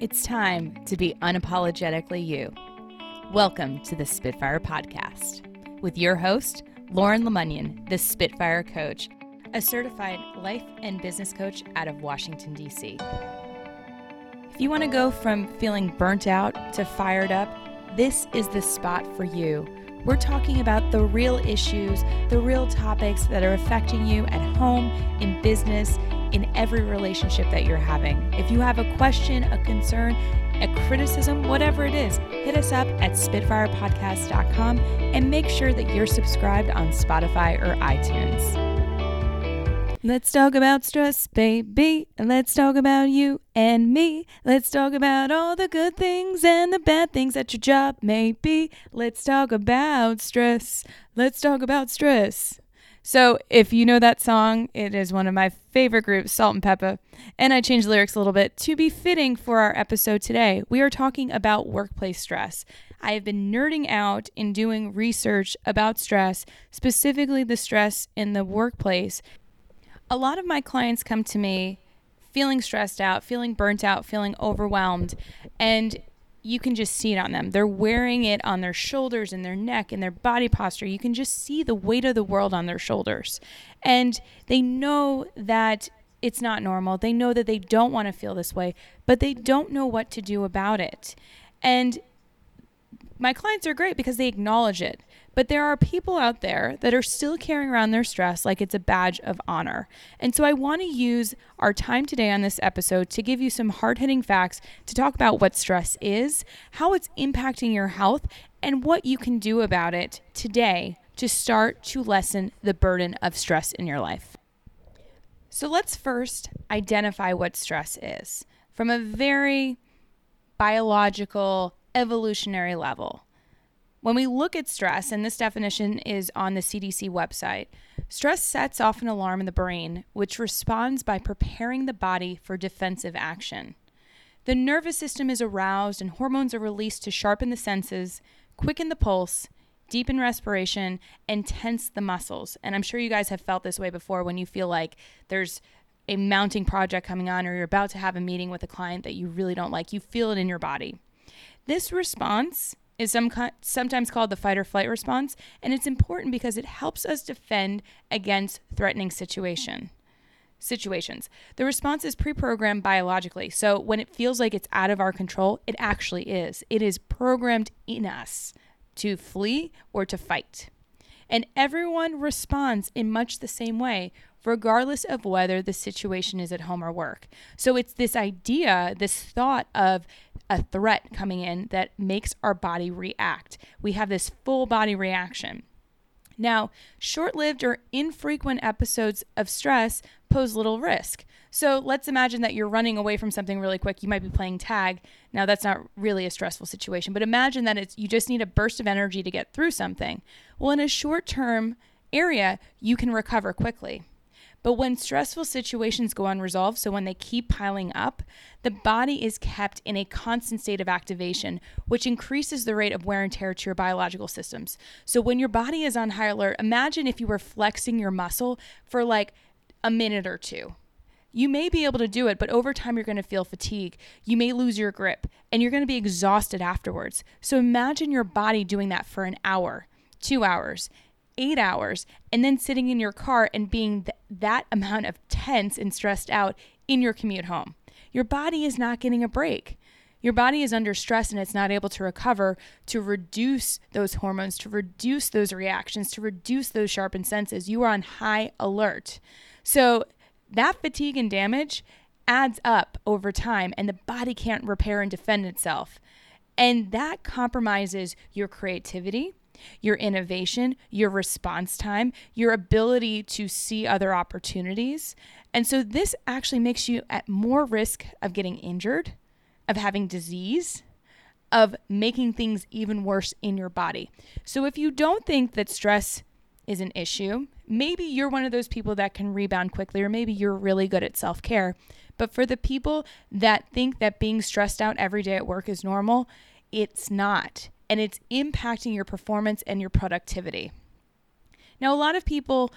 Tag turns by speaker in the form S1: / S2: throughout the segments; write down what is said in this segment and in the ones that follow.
S1: It's time to be unapologetically you. Welcome to the Spitfire Podcast with your host, Lauren LeMunyan, the Spitfire Coach, a certified life and business coach out of Washington, D.C. If you want to go from feeling burnt out to fired up, this is the spot for you. We're talking about the real issues, the real topics that are affecting you at home, in business, in every relationship that you're having. If you have a question, a concern, a criticism, whatever it is, hit us up at SpitfirePodcast.com and make sure that you're subscribed on Spotify or iTunes. Let's talk about stress, baby. Let's talk about you and me. Let's talk about all the good things and the bad things that your job may be. Let's talk about stress. Let's talk about stress. So, if you know that song, it is one of my favorite groups, Salt-N-Pepa. And I changed the lyrics a little bit to be fitting for our episode today. We are talking about workplace stress. I have been nerding out in doing research about stress, specifically the stress in the workplace. A lot of my clients come to me feeling stressed out, feeling burnt out, feeling overwhelmed. And you can just see it on them. They're wearing it on their shoulders and their neck and their body posture. You can just see the weight of the world on their shoulders. And they know that it's not normal. They know that they don't want to feel this way, but they don't know what to do about it. And my clients are great because they acknowledge it. But there are people out there that are still carrying around their stress like it's a badge of honor. And so I want to use our time today on this episode to give you some hard hitting facts to talk about what stress is, how it's impacting your health, and what you can do about it today to start to lessen the burden of stress in your life. So let's first identify what stress is from a very biological, evolutionary level. When we look at stress, and this definition is on the CDC website, stress sets off an alarm in the brain, which responds by preparing the body for defensive action. The nervous system is aroused, and hormones are released to sharpen the senses, quicken the pulse, deepen respiration, and tense the muscles. And I'm sure you guys have felt this way before when you feel like there's a mounting project coming on or you're about to have a meeting with a client that you really don't like. You feel it in your body. This response is some sometimes called the fight or flight response, and it's important because it helps us defend against threatening situation situations. The response is pre-programmed biologically. So when it feels like it's out of our control, it actually is. It is programmed in us to flee or to fight. And everyone responds in much the same way, regardless of whether the situation is at home or work. So it's this idea, this thought of a threat coming in that makes our body react. We have this full body reaction. Now, short lived or infrequent episodes of stress pose little risk. So let's imagine that you're running away from something really quick. You might be playing tag. Now, that's not really a stressful situation, but imagine that it's you just need a burst of energy to get through something. Well, in a short term area, you can recover quickly. But when stressful situations go unresolved, so when they keep piling up, the body is kept in a constant state of activation, which increases the rate of wear and tear to your biological systems. So when your body is on high alert, imagine if you were flexing your muscle for like a minute or two. You may be able to do it, but over time you're going to feel fatigue. You may lose your grip and you're going to be exhausted afterwards. So imagine your body doing that for an hour, two hours eight hours and then sitting in your car and being th- that amount of tense and stressed out in your commute home. Your body is not getting a break. Your body is under stress and it's not able to recover to reduce those hormones, to reduce those reactions, to reduce those sharpened senses. You are on high alert. So that fatigue and damage adds up over time, and the body can't repair and defend itself. And that compromises your creativity, your innovation, your response time, your ability to see other opportunities. And so this actually makes you at more risk of getting injured, of having disease, of making things even worse in your body. So if you don't think that stress is an issue, maybe you're one of those people that can rebound quickly, or maybe you're really good at self care. But for the people that think that being stressed out every day at work is normal, it's not and it's impacting your performance and your productivity. Now, a lot of people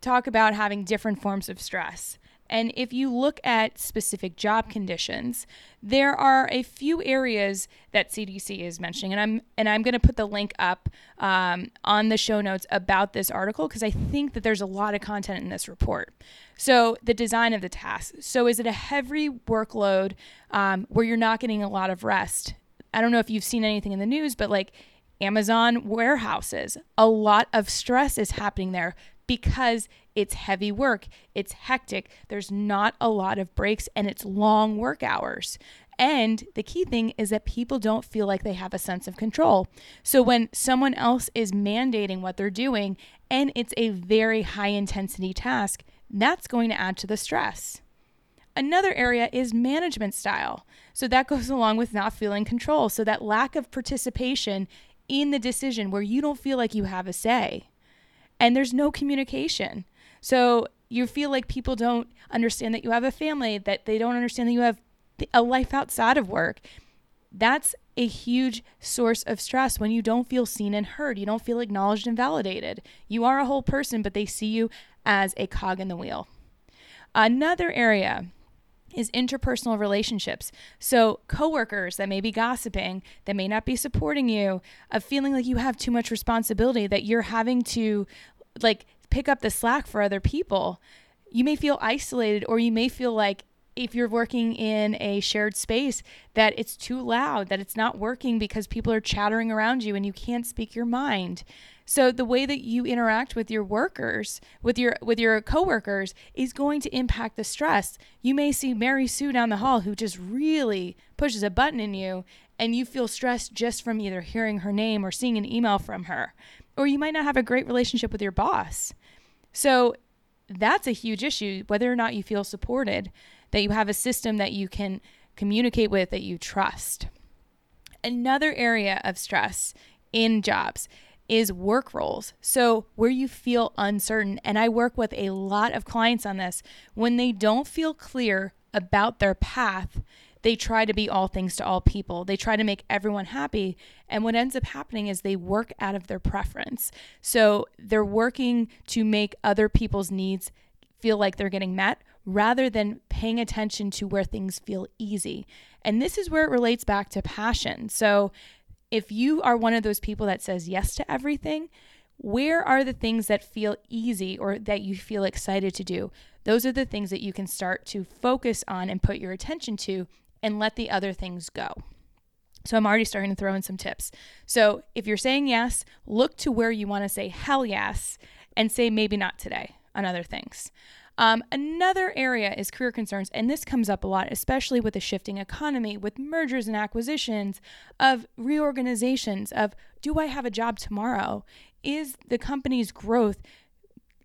S1: talk about having different forms of stress. And if you look at specific job conditions, there are a few areas that CDC is mentioning, and I'm and I'm going to put the link up um, on the show notes about this article because I think that there's a lot of content in this report. So the design of the task. So is it a heavy workload um, where you're not getting a lot of rest? I don't know if you've seen anything in the news, but like Amazon warehouses, a lot of stress is happening there because it's heavy work, it's hectic, there's not a lot of breaks, and it's long work hours. And the key thing is that people don't feel like they have a sense of control. So when someone else is mandating what they're doing and it's a very high intensity task, that's going to add to the stress. Another area is management style. So that goes along with not feeling control. So that lack of participation in the decision where you don't feel like you have a say and there's no communication. So you feel like people don't understand that you have a family, that they don't understand that you have a life outside of work. That's a huge source of stress when you don't feel seen and heard. You don't feel acknowledged and validated. You are a whole person, but they see you as a cog in the wheel. Another area is interpersonal relationships. So, coworkers that may be gossiping, that may not be supporting you, of feeling like you have too much responsibility, that you're having to like pick up the slack for other people. You may feel isolated, or you may feel like if you're working in a shared space that it's too loud, that it's not working because people are chattering around you and you can't speak your mind. So the way that you interact with your workers, with your with your coworkers is going to impact the stress. You may see Mary Sue down the hall who just really pushes a button in you and you feel stressed just from either hearing her name or seeing an email from her. Or you might not have a great relationship with your boss. So that's a huge issue whether or not you feel supported, that you have a system that you can communicate with that you trust. Another area of stress in jobs is work roles. So, where you feel uncertain, and I work with a lot of clients on this, when they don't feel clear about their path, they try to be all things to all people. They try to make everyone happy. And what ends up happening is they work out of their preference. So, they're working to make other people's needs feel like they're getting met rather than paying attention to where things feel easy. And this is where it relates back to passion. So, if you are one of those people that says yes to everything, where are the things that feel easy or that you feel excited to do? Those are the things that you can start to focus on and put your attention to and let the other things go. So I'm already starting to throw in some tips. So if you're saying yes, look to where you want to say hell yes and say maybe not today on other things. Um, another area is career concerns, and this comes up a lot, especially with the shifting economy, with mergers and acquisitions, of reorganizations, of do I have a job tomorrow? Is the company's growth,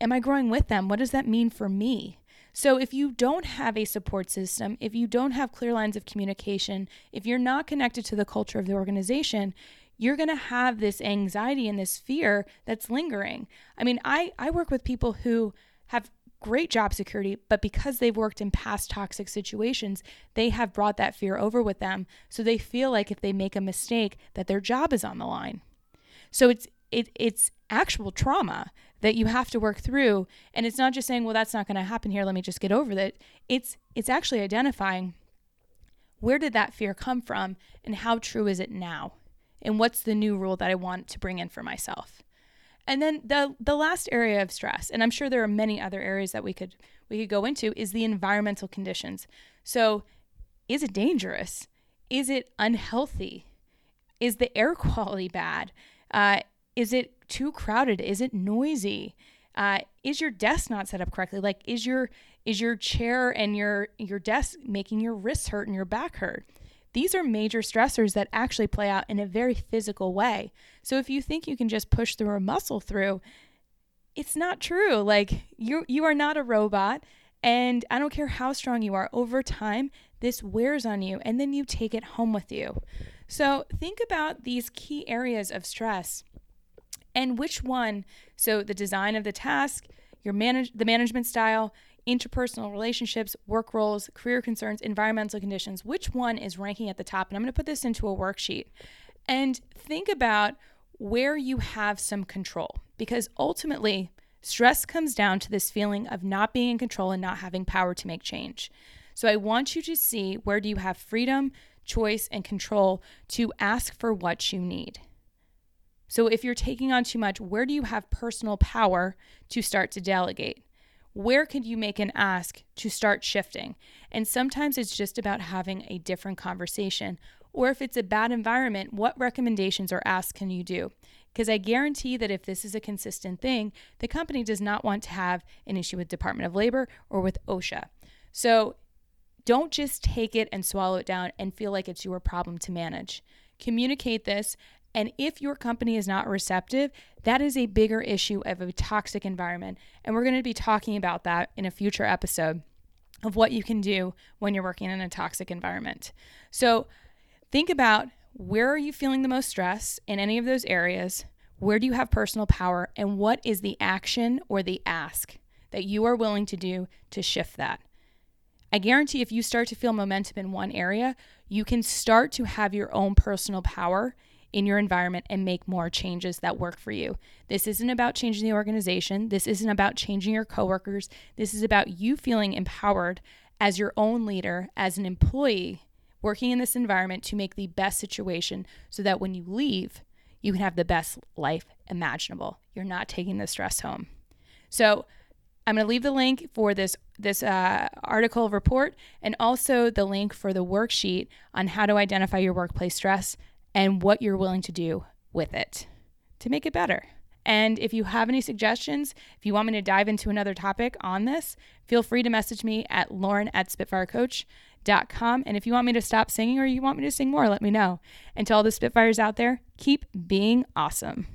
S1: am I growing with them? What does that mean for me? So, if you don't have a support system, if you don't have clear lines of communication, if you're not connected to the culture of the organization, you're going to have this anxiety and this fear that's lingering. I mean, I, I work with people who have great job security, but because they've worked in past toxic situations, they have brought that fear over with them. So they feel like if they make a mistake, that their job is on the line. So it's it, it's actual trauma that you have to work through and it's not just saying well that's not going to happen here let me just get over it it's it's actually identifying where did that fear come from and how true is it now and what's the new rule that i want to bring in for myself and then the the last area of stress, and I'm sure there are many other areas that we could we could go into is the environmental conditions. So, is it dangerous? Is it unhealthy? Is the air quality bad? Uh, is it too crowded? Is it noisy? Uh, is your desk not set up correctly? Like, is your is your chair and your your desk making your wrists hurt and your back hurt? These are major stressors that actually play out in a very physical way. So if you think you can just push through a muscle through, it's not true. Like you you are not a robot and I don't care how strong you are over time, this wears on you and then you take it home with you. So think about these key areas of stress and which one, so the design of the task, your manage the management style, interpersonal relationships, work roles, career concerns, environmental conditions, which one is ranking at the top? And I'm going to put this into a worksheet and think about where you have some control because ultimately Stress comes down to this feeling of not being in control and not having power to make change. So I want you to see where do you have freedom, choice, and control to ask for what you need. So if you're taking on too much, where do you have personal power to start to delegate? Where could you make an ask to start shifting? And sometimes it's just about having a different conversation. Or if it's a bad environment, what recommendations or asks can you do? Because I guarantee that if this is a consistent thing, the company does not want to have an issue with Department of Labor or with OSHA. So don't just take it and swallow it down and feel like it's your problem to manage. Communicate this. And if your company is not receptive, that is a bigger issue of a toxic environment. And we're going to be talking about that in a future episode of what you can do when you're working in a toxic environment. So think about where are you feeling the most stress in any of those areas? Where do you have personal power? And what is the action or the ask that you are willing to do to shift that? I guarantee if you start to feel momentum in one area, you can start to have your own personal power in your environment and make more changes that work for you. This isn't about changing the organization. This isn't about changing your coworkers. This is about you feeling empowered as your own leader, as an employee working in this environment to make the best situation so that when you leave, you can have the best life imaginable. You're not taking the stress home. So, I'm going to leave the link for this this uh, article report and also the link for the worksheet on how to identify your workplace stress and what you're willing to do with it to make it better. And if you have any suggestions, if you want me to dive into another topic on this, feel free to message me at lauren at spitfirecoach.com. And if you want me to stop singing or you want me to sing more, let me know. And to all the Spitfires out there, keep being awesome.